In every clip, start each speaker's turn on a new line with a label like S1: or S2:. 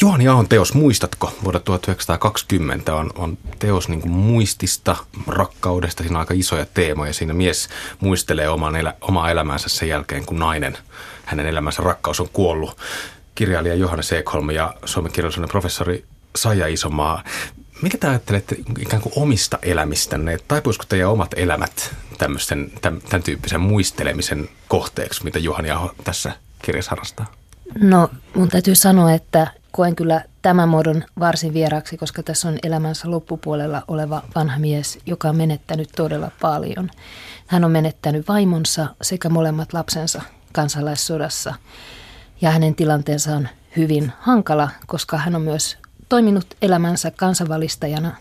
S1: Juhani Ahon teos Muistatko vuodelta 1920 on, on teos niin kuin muistista, rakkaudesta. Siinä on aika isoja teemoja. Siinä mies muistelee oman elä, omaa elämänsä sen jälkeen, kun nainen, hänen elämänsä rakkaus on kuollut. Kirjailija Johannes Ekholm ja suomen kirjallisuuden professori Saija Isomaa. Mitä te ajattelette ikään kuin omista elämistänne? Taipuisiko teidän omat elämät tämän, tämän tyyppisen muistelemisen kohteeksi, mitä Juhani Aho tässä kirjassa harrastaa?
S2: No mun täytyy sanoa, että koen kyllä tämän muodon varsin vieraksi, koska tässä on elämänsä loppupuolella oleva vanha mies, joka on menettänyt todella paljon. Hän on menettänyt vaimonsa sekä molemmat lapsensa kansalaissodassa. Ja hänen tilanteensa on hyvin hankala, koska hän on myös toiminut elämänsä kansanvalistajana.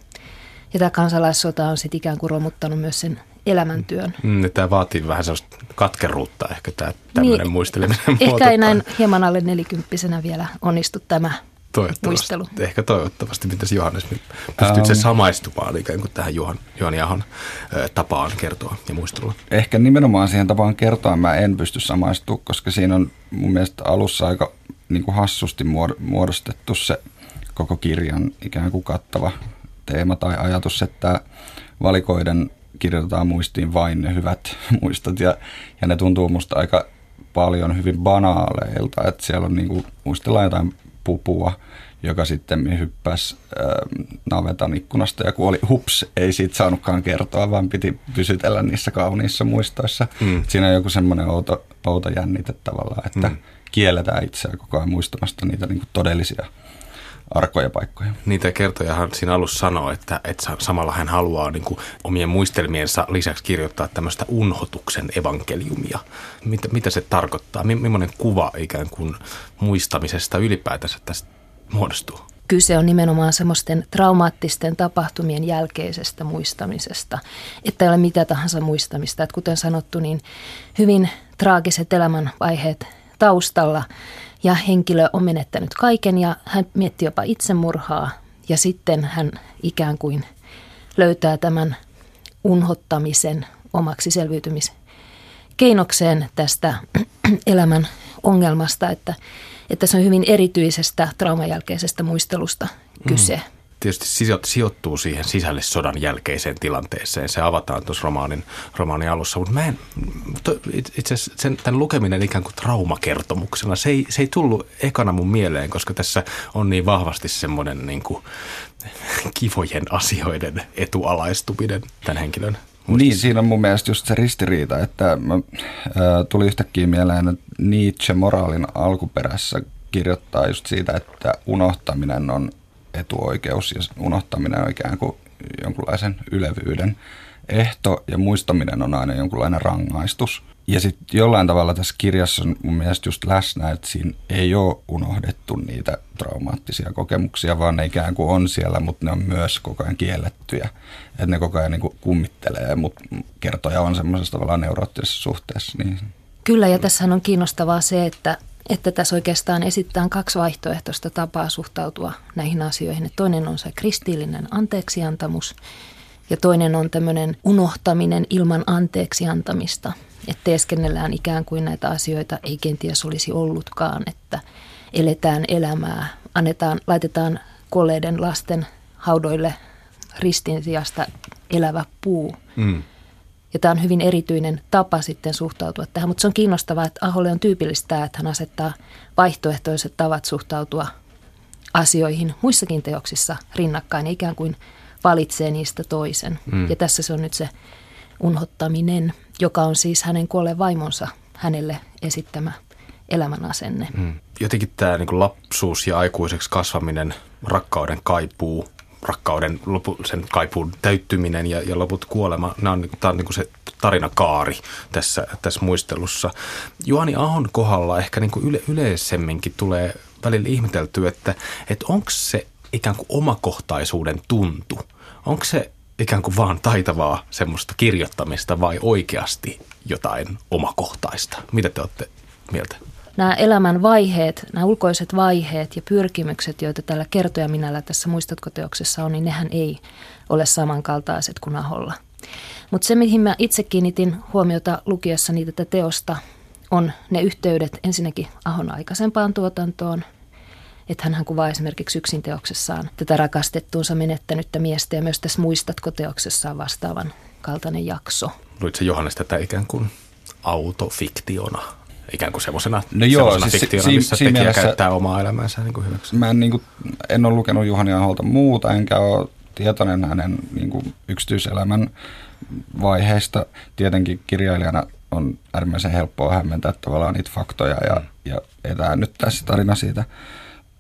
S2: Ja tämä kansalaissota on sitten ikään kuin romuttanut myös sen elämäntyön.
S1: Mm, tämä vaatii vähän sellaista katkeruutta ehkä tämä tämmöinen niin, muisteleminen.
S2: Ehkä ei näin hieman alle nelikymppisenä vielä onnistu tämä muistelu.
S1: Ehkä toivottavasti. Mitäs Johannes, pystytkö um, samaistumaan ikään kuin tähän Juhan, Juhan Jahon tapaan kertoa ja muistella?
S3: Ehkä nimenomaan siihen tapaan kertoa mä en pysty samaistumaan, koska siinä on mun mielestä alussa aika niin kuin hassusti muodostettu se koko kirjan ikään kuin kattava teema tai ajatus, että valikoiden kirjoitetaan muistiin vain ne hyvät muistot ja, ja ne tuntuu musta aika paljon hyvin banaaleilta, että siellä on niin kuin, muistellaan jotain pupua, joka sitten hyppäsi äh, navetan ikkunasta ja kuoli. Hups, ei siitä saanutkaan kertoa, vaan piti pysytellä niissä kauniissa muistoissa. Mm. Siinä on joku semmoinen outo, outo jännite tavallaan, että mm. kielletään itseä koko ajan muistamasta niitä niin kuin todellisia arkoja paikkoja.
S1: Niitä kertojahan siinä alussa sanoo, että, että samalla hän haluaa niin kuin omien muistelmiensa lisäksi kirjoittaa tämmöistä unhotuksen evankeliumia. Mitä, mitä se tarkoittaa? Millainen kuva ikään kuin muistamisesta ylipäätänsä tästä muodostuu?
S2: Kyse on nimenomaan semmoisten traumaattisten tapahtumien jälkeisestä muistamisesta, että ei ole mitä tahansa muistamista. Että kuten sanottu, niin hyvin traagiset elämänvaiheet taustalla – ja henkilö on menettänyt kaiken ja hän mietti jopa itsemurhaa ja sitten hän ikään kuin löytää tämän unhottamisen omaksi selviytymiskeinokseen tästä elämän ongelmasta, että, että se on hyvin erityisestä trauman jälkeisestä muistelusta kyse. Mm
S1: tietysti sijoittuu siihen sisälle sodan jälkeiseen tilanteeseen. Se avataan tuossa romaanin, romaanin alussa, mutta mä itse asiassa sen, tämän lukeminen ikään kuin traumakertomuksena, se ei, se ei tullut ekana mun mieleen, koska tässä on niin vahvasti semmoinen niin kuin kivojen asioiden etualaistuminen tämän henkilön
S3: Niin, siinä on mun mielestä just se ristiriita, että mä, ää, tuli yhtäkkiä mieleen, että Nietzsche moraalin alkuperässä kirjoittaa just siitä, että unohtaminen on etuoikeus ja unohtaminen on ikään kuin jonkunlaisen ylevyyden ehto ja muistaminen on aina jonkunlainen rangaistus. Ja sitten jollain tavalla tässä kirjassa on mun mielestä just läsnä, että siinä ei ole unohdettu niitä traumaattisia kokemuksia, vaan ne ikään kuin on siellä, mutta ne on myös koko ajan kiellettyjä. Että ne koko ajan niin kummittelee, mutta kertoja on semmoisessa tavallaan neuroottisessa suhteessa. Niin.
S2: Kyllä, ja tässä on kiinnostavaa se, että että tässä oikeastaan esitetään kaksi vaihtoehtoista tapaa suhtautua näihin asioihin. toinen on se kristillinen anteeksiantamus ja toinen on tämmöinen unohtaminen ilman anteeksiantamista. Että teeskennellään ikään kuin näitä asioita ei kenties olisi ollutkaan, että eletään elämää, annetaan, laitetaan kolleiden lasten haudoille ristin sijasta elävä puu. Mm. Ja tämä on hyvin erityinen tapa sitten suhtautua tähän, mutta se on kiinnostavaa, että Aholle on tyypillistä, että hän asettaa vaihtoehtoiset tavat suhtautua asioihin muissakin teoksissa rinnakkain ja ikään kuin valitsee niistä toisen. Mm. Ja tässä se on nyt se unhottaminen, joka on siis hänen kuolleen vaimonsa hänelle esittämä elämänasenne. Mm.
S1: Jotenkin tämä niin lapsuus ja aikuiseksi kasvaminen, rakkauden kaipuu – rakkauden, lopu, sen kaipuun täyttyminen ja, ja loput kuolema, nämä on, tämä on niin kuin se tarinakaari tässä, tässä muistelussa. Juhani Ahon kohdalla ehkä niin kuin yle, yleisemminkin tulee välillä ihmeteltyä, että, että onko se ikään kuin omakohtaisuuden tuntu, onko se ikään kuin vaan taitavaa semmoista kirjoittamista vai oikeasti jotain omakohtaista? Mitä te olette mieltä?
S2: Nämä elämän vaiheet, nämä ulkoiset vaiheet ja pyrkimykset, joita tällä kertojaminällä tässä muistatko teoksessa on, niin nehän ei ole samankaltaiset kuin Aholla. Mutta se, mihin mä itse kiinnitin huomiota lukiessani tätä teosta, on ne yhteydet ensinnäkin Ahon aikaisempaan tuotantoon Että hän kuvaa esimerkiksi yksin teoksessaan tätä rakastettuunsa menettänyttä miestä ja myös tässä Muistatko teoksessaan vastaavan kaltainen jakso.
S1: Luitko Johannes tätä ikään kuin autofiktiona? Ikään kuin semmoisena,
S3: no joo,
S1: siis fiktiona, si- missä si- tekijä mielessä, käyttää omaa elämäänsä niin kuin hyväksi.
S3: Mä en, niin kuin, en ole lukenut Juhani Aholta muuta, enkä ole tietoinen hänen niin kuin, yksityiselämän vaiheista. Tietenkin kirjailijana on äärimmäisen helppoa hämmentää tavallaan niitä faktoja ja, ja etäännyttää se tarina siitä,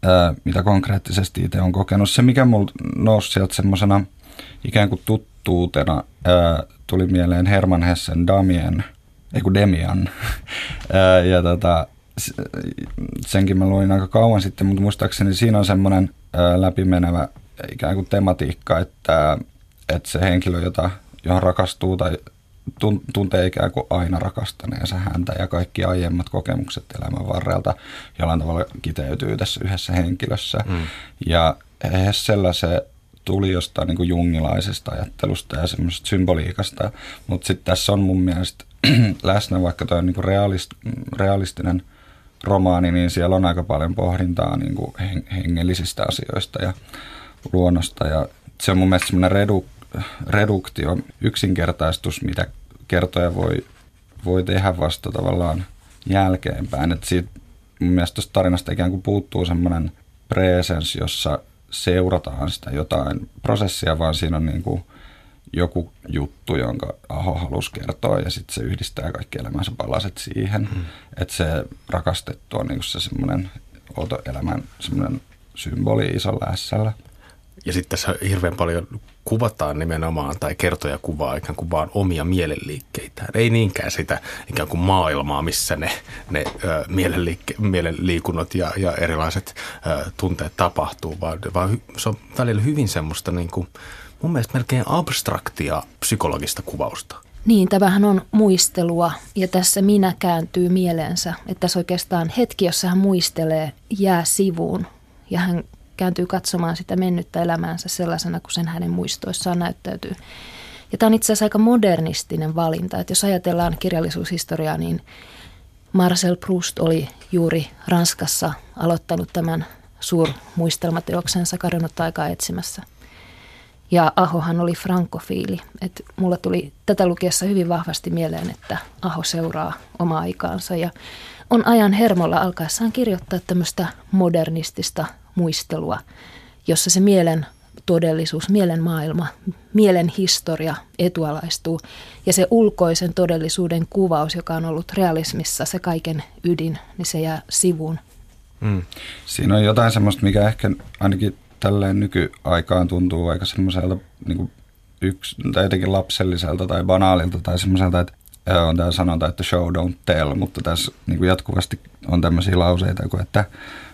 S3: ää, mitä konkreettisesti itse on kokenut. Se, mikä mulla nousi sieltä semmoisena ikään kuin tuttuutena, ää, tuli mieleen Herman Hessen Damien, ei kun Demian. ja tota, senkin mä luin aika kauan sitten, mutta muistaakseni siinä on semmoinen läpimenevä ikään kuin tematiikka, että, että se henkilö, jota, johon rakastuu tai tuntee ikään kuin aina rakastaneensa häntä ja kaikki aiemmat kokemukset elämän varrelta jollain tavalla kiteytyy tässä yhdessä henkilössä. Mm. Ja Hessellä se tuli jostain niin kuin jungilaisesta ajattelusta ja semmoisesta symboliikasta, mutta sitten tässä on mun mielestä läsnä, vaikka toi on niin realist, realistinen romaani, niin siellä on aika paljon pohdintaa niin kuin hengellisistä asioista ja luonnosta ja se on mun mielestä semmoinen redu, reduktio, yksinkertaistus, mitä kertoja voi, voi tehdä vasta tavallaan jälkeenpäin. Että siitä mun mielestä tuosta tarinasta ikään kuin puuttuu semmoinen presens, jossa seurataan sitä jotain prosessia, vaan siinä on niin kuin joku juttu, jonka Aho halusi kertoa ja sitten se yhdistää kaikki elämänsä palaset siihen. Mm. Että se rakastettu on niin se semmoinen elämän semmoinen symboli isolla ässällä.
S1: Ja sitten tässä hirveän paljon kuvataan nimenomaan tai kertoja kuvaa ikään kuin vaan omia mielenliikkeitään. Ei niinkään sitä ikään kuin maailmaa, missä ne, ne ö, mielenliikke, mielenliikunnot ja, ja erilaiset ö, tunteet tapahtuu, vaan, vaan se on välillä hyvin semmoista niin kuin, mun mielestä melkein abstraktia psykologista kuvausta.
S2: Niin, tämähän on muistelua ja tässä minä kääntyy mieleensä, että tässä oikeastaan hetki, jossa hän muistelee, jää sivuun ja hän kääntyy katsomaan sitä mennyttä elämäänsä sellaisena kuin sen hänen muistoissaan näyttäytyy. Ja tämä on itse asiassa aika modernistinen valinta, että jos ajatellaan kirjallisuushistoriaa, niin Marcel Proust oli juuri Ranskassa aloittanut tämän suurmuistelmateoksensa kadonnutta aikaa etsimässä. Ja Ahohan oli frankofiili. että mulla tuli tätä lukiessa hyvin vahvasti mieleen, että Aho seuraa omaa aikaansa ja on ajan hermolla alkaessaan kirjoittaa tämmöistä modernistista muistelua, jossa se mielen todellisuus, mielen maailma, mielen historia etualaistuu ja se ulkoisen todellisuuden kuvaus, joka on ollut realismissa se kaiken ydin, niin se jää sivuun. Mm.
S3: Siinä on jotain semmoista, mikä ehkä ainakin tälleen nykyaikaan tuntuu aika semmoiselta niin yksi, tai jotenkin lapselliselta tai banaalilta tai semmoiselta, että on tämä sanonta, että show don't tell, mutta tässä niin kuin jatkuvasti on tämmöisiä lauseita kuin, että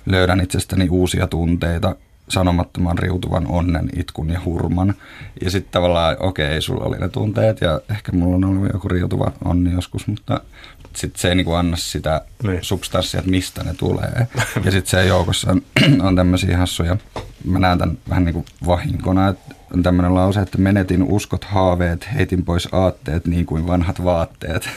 S3: löydän itsestäni uusia tunteita, sanomattoman riutuvan onnen, itkun ja hurman. Ja sitten tavallaan, okei, okay, sulla oli ne tunteet ja ehkä mulla on ollut joku riutuva onni joskus, mutta sitten se ei niinku anna sitä niin. substanssia, että mistä ne tulee. ja sitten se joukossa on, on tämmöisiä hassuja. Mä näen tämän vähän niin kuin vahinkona, että on tämmöinen lause, että menetin uskot haaveet, heitin pois aatteet niin kuin vanhat vaatteet.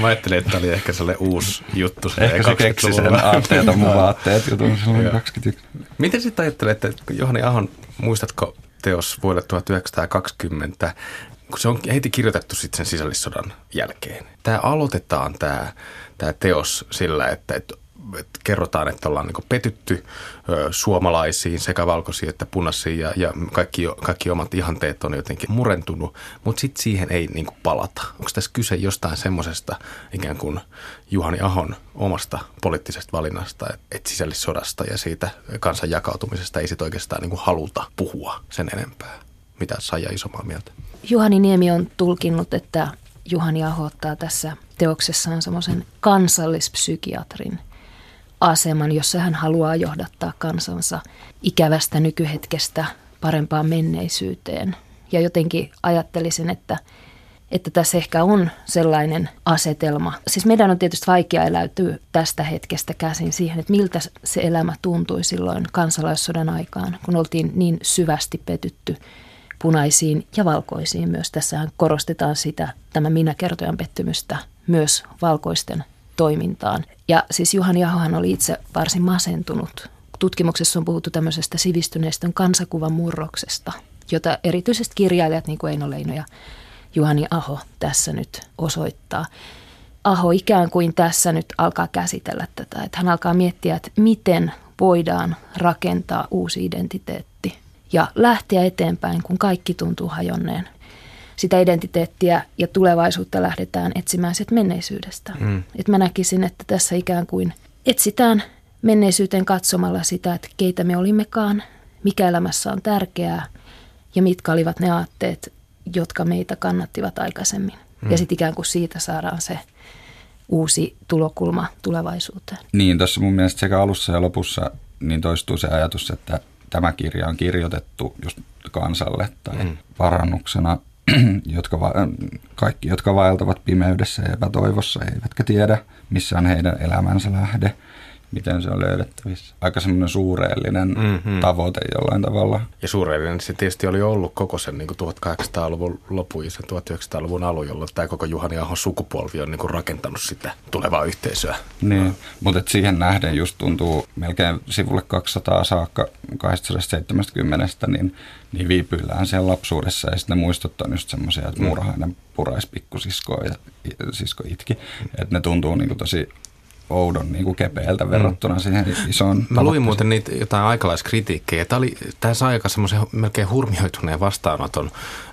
S1: Mä ajattelin, että tämä oli ehkä sellainen uusi juttu.
S3: Ehkä se keksi sen aatteet on mun vaatteet jutun silloin 21.
S1: Miten sitten ajattelet, että Johani Ahon, muistatko teos vuodelle 1920, kun se on heti kirjoitettu sitten sen sisällissodan jälkeen. Tämä aloitetaan tämä, tämä teos sillä, että, että että kerrotaan, että ollaan niin petytty suomalaisiin sekä valkoisiin että punaisiin ja, ja kaikki, kaikki omat ihanteet on jotenkin murentunut, mutta sitten siihen ei niin palata. Onko tässä kyse jostain semmoisesta ikään kuin Juhani Ahon omasta poliittisesta valinnasta, että sisällissodasta ja siitä kansan jakautumisesta ei sit oikeastaan niin haluta puhua sen enempää? Mitä Saija Isomaa mieltä?
S2: Juhani Niemi on tulkinnut, että Juhani Aho ottaa tässä teoksessaan semmoisen kansallispsykiatrin aseman, jossa hän haluaa johdattaa kansansa ikävästä nykyhetkestä parempaan menneisyyteen. Ja jotenkin ajattelisin, että, että tässä ehkä on sellainen asetelma. Siis meidän on tietysti vaikea eläytyä tästä hetkestä käsin siihen, että miltä se elämä tuntui silloin kansalaissodan aikaan, kun oltiin niin syvästi petytty punaisiin ja valkoisiin myös. Tässähän korostetaan sitä, tämä minä-kertojan pettymystä myös valkoisten toimintaan. Ja siis Juhani Ahohan oli itse varsin masentunut tutkimuksessa on puhuttu tämmöisestä sivistyneistön kansakuvan murroksesta, jota erityisesti kirjailijat niin kuin Eino Leino ja Juhani Aho tässä nyt osoittaa. Aho ikään kuin tässä nyt alkaa käsitellä tätä, että hän alkaa miettiä, että miten voidaan rakentaa uusi identiteetti ja lähteä eteenpäin, kun kaikki tuntuu hajonneen. Sitä identiteettiä ja tulevaisuutta lähdetään etsimään sieltä menneisyydestä. Mm. Et mä näkisin, että tässä ikään kuin etsitään menneisyyteen katsomalla sitä, että keitä me olimmekaan, mikä elämässä on tärkeää ja mitkä olivat ne aatteet, jotka meitä kannattivat aikaisemmin. Mm. Ja sitten ikään kuin siitä saadaan se uusi tulokulma tulevaisuuteen.
S3: Niin, tuossa mun mielestä sekä alussa ja lopussa niin toistuu se ajatus, että tämä kirja on kirjoitettu just kansalle tai mm. parannuksena, jotka va- kaikki, jotka vaeltavat pimeydessä ja epätoivossa, eivätkä tiedä, missä on heidän elämänsä lähde – miten se on löydettävissä. Aika semmoinen suureellinen mm-hmm. tavoite jollain tavalla.
S1: Ja suureellinen se tietysti oli ollut koko sen niin 1800-luvun lopun ja sen 1900-luvun alun, jolloin tämä koko Juhani Ahon sukupolvi on niin kuin rakentanut sitä tulevaa yhteisöä.
S3: Niin, no. mutta siihen nähden just tuntuu melkein sivulle 200 saakka 270, niin, niin viipyillään siellä lapsuudessa ja sitten ne muistut on just semmoisia, että mm. murhainen puraisi pikkusiskoa ja sisko itki. Että ne tuntuu niin kuin tosi oudon niin kuin kepeältä mm. verrattuna mm. siihen isoon
S1: Mä luin muuten niitä jotain aikalaiskritiikkejä. Tämä, oli, tämä sai aika semmoisen melkein hurmioituneen vastaanoton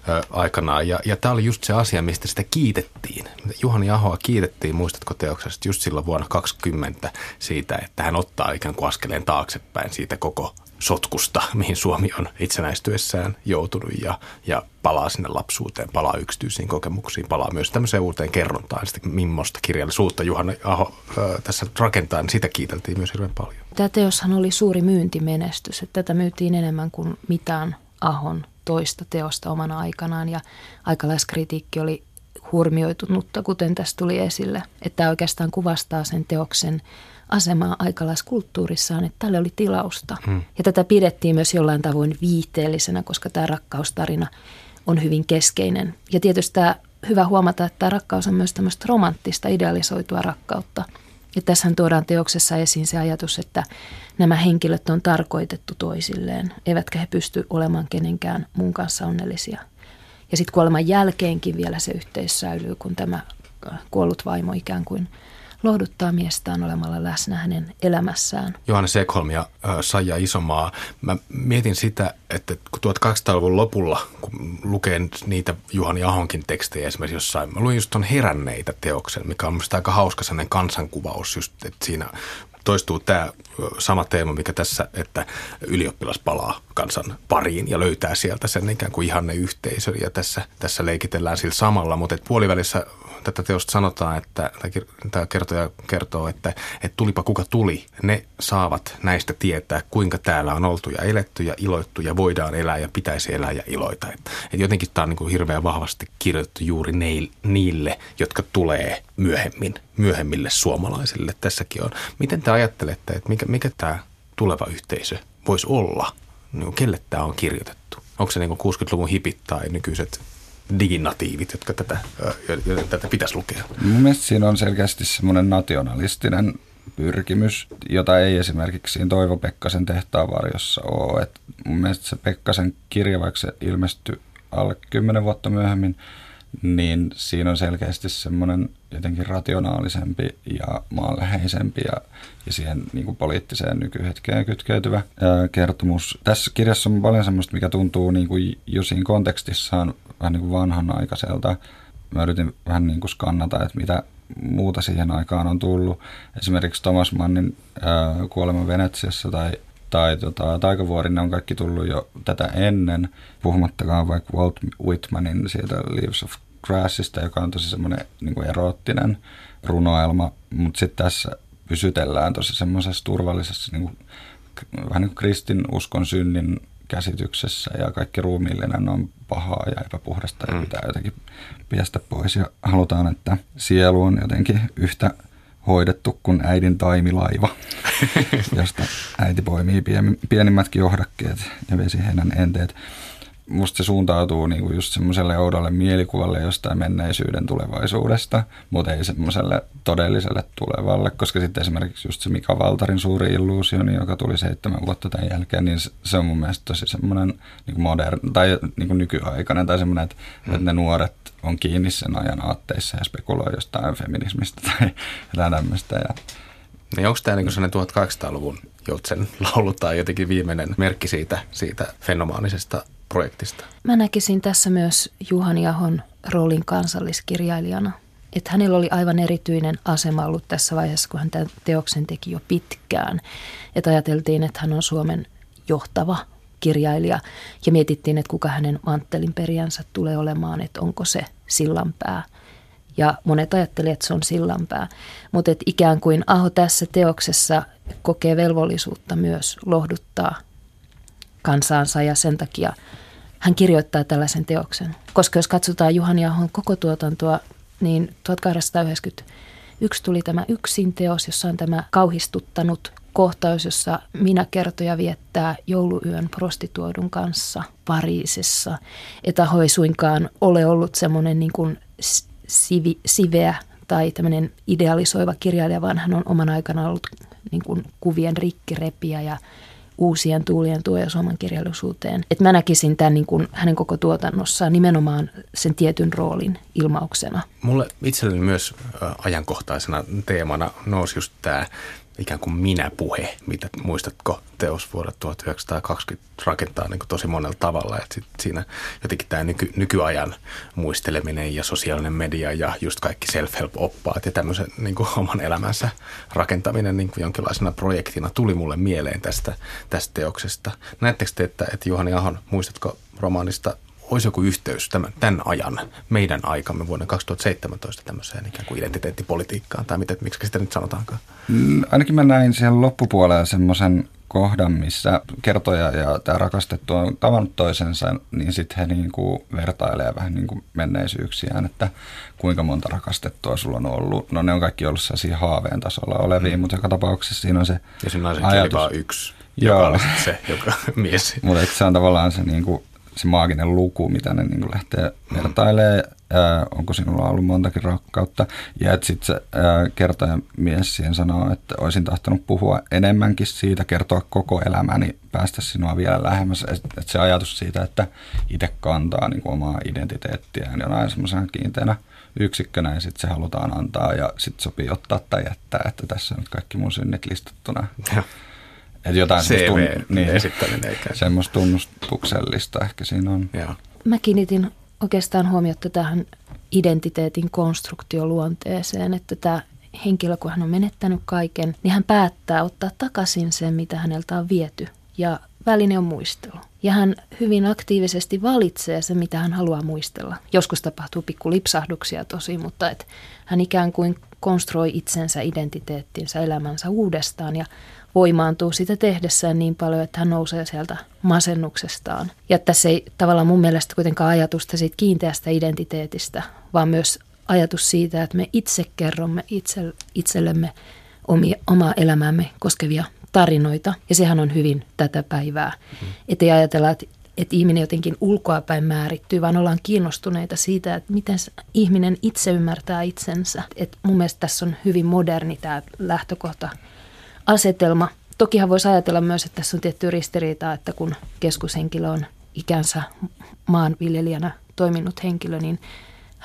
S1: ö, aikanaan. Ja, ja tämä oli just se asia, mistä sitä kiitettiin. Juhani Ahoa kiitettiin, muistatko teoksesta, just silloin vuonna 20 siitä, että hän ottaa ikään kuin askeleen taaksepäin siitä koko sotkusta, mihin Suomi on itsenäistyessään joutunut ja, ja palaa sinne lapsuuteen, palaa yksityisiin kokemuksiin, palaa myös tämmöiseen uuteen kerrontaan, sitä millaista kirjallisuutta Juhana Aho ö, tässä rakentaa, niin sitä kiiteltiin myös hirveän paljon.
S2: Tämä teoshan oli suuri myyntimenestys, että tätä myytiin enemmän kuin mitään Ahon toista teosta omana aikanaan ja aikalaiskritiikki oli hurmioitunutta, kuten tässä tuli esille, että tämä oikeastaan kuvastaa sen teoksen asemaa aikalaiskulttuurissaan, että tälle oli tilausta. Hmm. Ja tätä pidettiin myös jollain tavoin viihteellisenä, koska tämä rakkaustarina on hyvin keskeinen. Ja tietysti tämä hyvä huomata, että tämä rakkaus on myös tämmöistä romanttista, idealisoitua rakkautta. Ja tässähän tuodaan teoksessa esiin se ajatus, että nämä henkilöt on tarkoitettu toisilleen, eivätkä he pysty olemaan kenenkään muun kanssa onnellisia. Ja sitten kuoleman jälkeenkin vielä se yhteys säilyy, kun tämä kuollut vaimo ikään kuin – lohduttaa miestään olemalla läsnä hänen elämässään.
S1: Johannes Ekholm ja Saija Isomaa. Mä mietin sitä, että kun 1800-luvun lopulla, kun lukee niitä Juhani Ahonkin tekstejä esimerkiksi jossain, mä luin just ton heränneitä teoksen, mikä on mielestäni aika hauska sellainen kansankuvaus just, että siinä toistuu tämä sama teema, mikä tässä, että ylioppilas palaa kansan pariin ja löytää sieltä sen ikään kuin ihanne yhteisön ja tässä, tässä leikitellään sillä samalla, mutta puolivälissä tätä teosta sanotaan, että tämä kertoja kertoo, että, että tulipa kuka tuli, ne saavat näistä tietää, kuinka täällä on oltu ja eletty ja iloittu ja voidaan elää ja pitäisi elää ja iloita. Että, että jotenkin tämä on niin kuin hirveän vahvasti kirjoitettu juuri niille, jotka tulee myöhemmin, myöhemmille suomalaisille. Tässäkin on. Miten te ajattelette, että mikä, mikä tämä tuleva yhteisö voisi olla? Niin kelle tämä on kirjoitettu? Onko se niin 60-luvun hipit tai nykyiset diginatiivit, jotka tätä, tätä pitäisi lukea?
S3: Mun mielestä siinä on selkeästi semmoinen nationalistinen pyrkimys, jota ei esimerkiksi siinä Toivo Pekkasen tehtaanvarjossa ole. Et mun mielestä se Pekkasen kirja, vaikka se ilmestyi alle kymmenen vuotta myöhemmin, niin siinä on selkeästi semmoinen jotenkin rationaalisempi ja maanläheisempi ja, ja siihen niin kuin poliittiseen nykyhetkeen kytkeytyvä ää, kertomus. Tässä kirjassa on paljon semmoista, mikä tuntuu niin kuin jo siinä kontekstissaan vähän niin kuin vanhanaikaiselta. Mä yritin vähän niin kuin skannata, että mitä muuta siihen aikaan on tullut. Esimerkiksi Thomas Mannin ää, Kuolema Venetsiassa tai tai tota, Taikavuorin, ne on kaikki tullut jo tätä ennen, puhumattakaan vaikka Walt Whitmanin sieltä Leaves of Grassista, joka on tosi semmoinen niin eroottinen runoelma, mutta sitten tässä pysytellään tosi semmoisessa turvallisessa niin kuin, vähän niin kuin kristin uskon synnin käsityksessä ja kaikki ruumiillinen on pahaa ja epäpuhdasta ja mm. pitää jotenkin piestä pois ja halutaan, että sielu on jotenkin yhtä hoidettu kuin äidin taimilaiva, josta äiti poimii pienimmätkin johdakkeet ja vesi heidän enteet. Musta se suuntautuu niinku just semmoiselle oudolle mielikuvalle jostain menneisyyden tulevaisuudesta, mutta ei semmoiselle todelliselle tulevalle, koska sitten esimerkiksi just se Mika Valtarin suuri illuusioni, joka tuli seitsemän vuotta tämän jälkeen, niin se on mun mielestä tosi semmoinen niin modern, tai niin kuin nykyaikainen, tai semmoinen, että, mm. että ne nuoret on kiinni sen ajan aatteissa ja spekuloi jostain feminismistä tai jotain tämmöistä. Ja...
S1: Niin onko tämä niin sellainen 1800-luvun joutsen laulu tai jotenkin viimeinen merkki siitä, siitä fenomaanisesta projektista?
S2: Mä näkisin tässä myös Juhan Jahon roolin kansalliskirjailijana. Että hänellä oli aivan erityinen asema ollut tässä vaiheessa, kun hän tämän teoksen teki jo pitkään. Että ajateltiin, että hän on Suomen johtava kirjailija ja mietittiin, että kuka hänen manttelin periänsä tulee olemaan, että onko se sillanpää. Ja monet ajattelivat, että se on sillanpää. Mutta ikään kuin Aho tässä teoksessa kokee velvollisuutta myös lohduttaa kansaansa ja sen takia hän kirjoittaa tällaisen teoksen. Koska jos katsotaan Juhan Jahon koko tuotantoa, niin 1891 tuli tämä yksin teos, jossa on tämä kauhistuttanut kohtaus, jossa minä kertoja viettää jouluyön prostituoidun kanssa Pariisissa. Että ei suinkaan ole ollut semmoinen niin kuin sivi, siveä tai tämmöinen idealisoiva kirjailija, vaan hän on oman aikana ollut niin kuin kuvien rikkirepiä ja uusien tuulien tuoja suomen kirjallisuuteen. Et mä näkisin tämän niin kuin hänen koko tuotannossaan nimenomaan sen tietyn roolin ilmauksena.
S1: Mulle itselleni myös ajankohtaisena teemana nousi just tämä ikään kuin minä-puhe, mitä muistatko teos vuodelta 1920 rakentaa niin kuin tosi monella tavalla. Että sit siinä jotenkin tämä nyky, nykyajan muisteleminen ja sosiaalinen media ja just kaikki self-help-oppaat ja tämmöisen niin oman elämänsä rakentaminen niin kuin jonkinlaisena projektina tuli mulle mieleen tästä, tästä teoksesta. Näettekö te, että, että Juhani Ahon, muistatko romaanista olisi joku yhteys tämän, tämän ajan, meidän aikamme vuonna 2017 tämmöiseen ikään kuin identiteettipolitiikkaan, tai mitä, miksi sitä nyt sanotaankaan?
S3: Mm, ainakin mä näin siellä loppupuolella semmoisen kohdan, missä kertoja ja tämä rakastettu on tavannut toisensa, niin sitten he niin kuin vertailee vähän niin kuin menneisyyksiään, että kuinka monta rakastettua sulla on ollut. No ne on kaikki ollut sellaisia haaveen tasolla olevia, mm. mutta joka tapauksessa siinä on se
S1: Ja siinä on se vaan yksi, Joo. joka on se joka mies.
S3: mutta se on tavallaan se niin kuin se maaginen luku, mitä ne niin lähtee vertailemaan, ää, onko sinulla ollut montakin rakkautta. Ja että sitten se ää, kertoja mies siihen sanoo, että olisin tahtonut puhua enemmänkin siitä, kertoa koko elämäni, päästä sinua vielä lähemmäs. Että et se ajatus siitä, että itse kantaa niin kuin omaa identiteettiään jonain semmoisena kiinteänä yksikkönä ja sitten se halutaan antaa ja sitten sopii ottaa tai jättää, että tässä on nyt kaikki mun synnit listattuna. Ja.
S1: Että jotain CV tun- niin, esittäminen eikä.
S3: Semmoista tunnustuksellista ehkä siinä on.
S2: Joo. Mä kiinnitin oikeastaan huomiota tähän identiteetin konstruktioluonteeseen, että tämä henkilö, kun hän on menettänyt kaiken, niin hän päättää ottaa takaisin sen, mitä häneltä on viety. Ja väline on muistelu. Ja hän hyvin aktiivisesti valitsee se, mitä hän haluaa muistella. Joskus tapahtuu pikku lipsahduksia tosi, mutta et hän ikään kuin konstruoi itsensä, identiteettinsä, elämänsä uudestaan ja voimaantuu sitä tehdessään niin paljon, että hän nousee sieltä masennuksestaan. Ja tässä ei tavallaan mun mielestä kuitenkaan ajatusta siitä kiinteästä identiteetistä, vaan myös ajatus siitä, että me itse kerromme itse, itsellemme omia, omaa elämäämme koskevia tarinoita. Ja sehän on hyvin tätä päivää. Mm. Että ei ajatella, että, että ihminen jotenkin ulkoapäin määrittyy, vaan ollaan kiinnostuneita siitä, että miten ihminen itse ymmärtää itsensä. Et mun mielestä tässä on hyvin moderni tämä lähtökohta asetelma. Tokihan voisi ajatella myös, että tässä on tietty ristiriita, että kun keskushenkilö on ikänsä maanviljelijänä toiminut henkilö, niin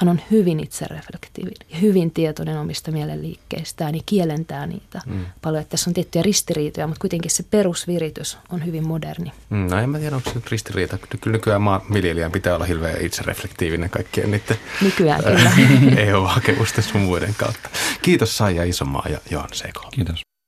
S2: hän on hyvin itsereflektiivinen ja hyvin tietoinen omista mielenliikkeistään ja kielentää niitä mm. paljon. Että tässä on tiettyjä ristiriitoja, mutta kuitenkin se perusviritys on hyvin moderni.
S1: Mm, no en mä tiedä, onko se nyt ristiriita. Kyllä nykyään maanviljelijän pitää olla hirveän itsereflektiivinen kaikkien niiden
S2: Nykyään kyllä.
S1: EU-hakemusten sun muiden kautta. Kiitos Saija Isomaa ja Johan Seko.
S3: Kiitos.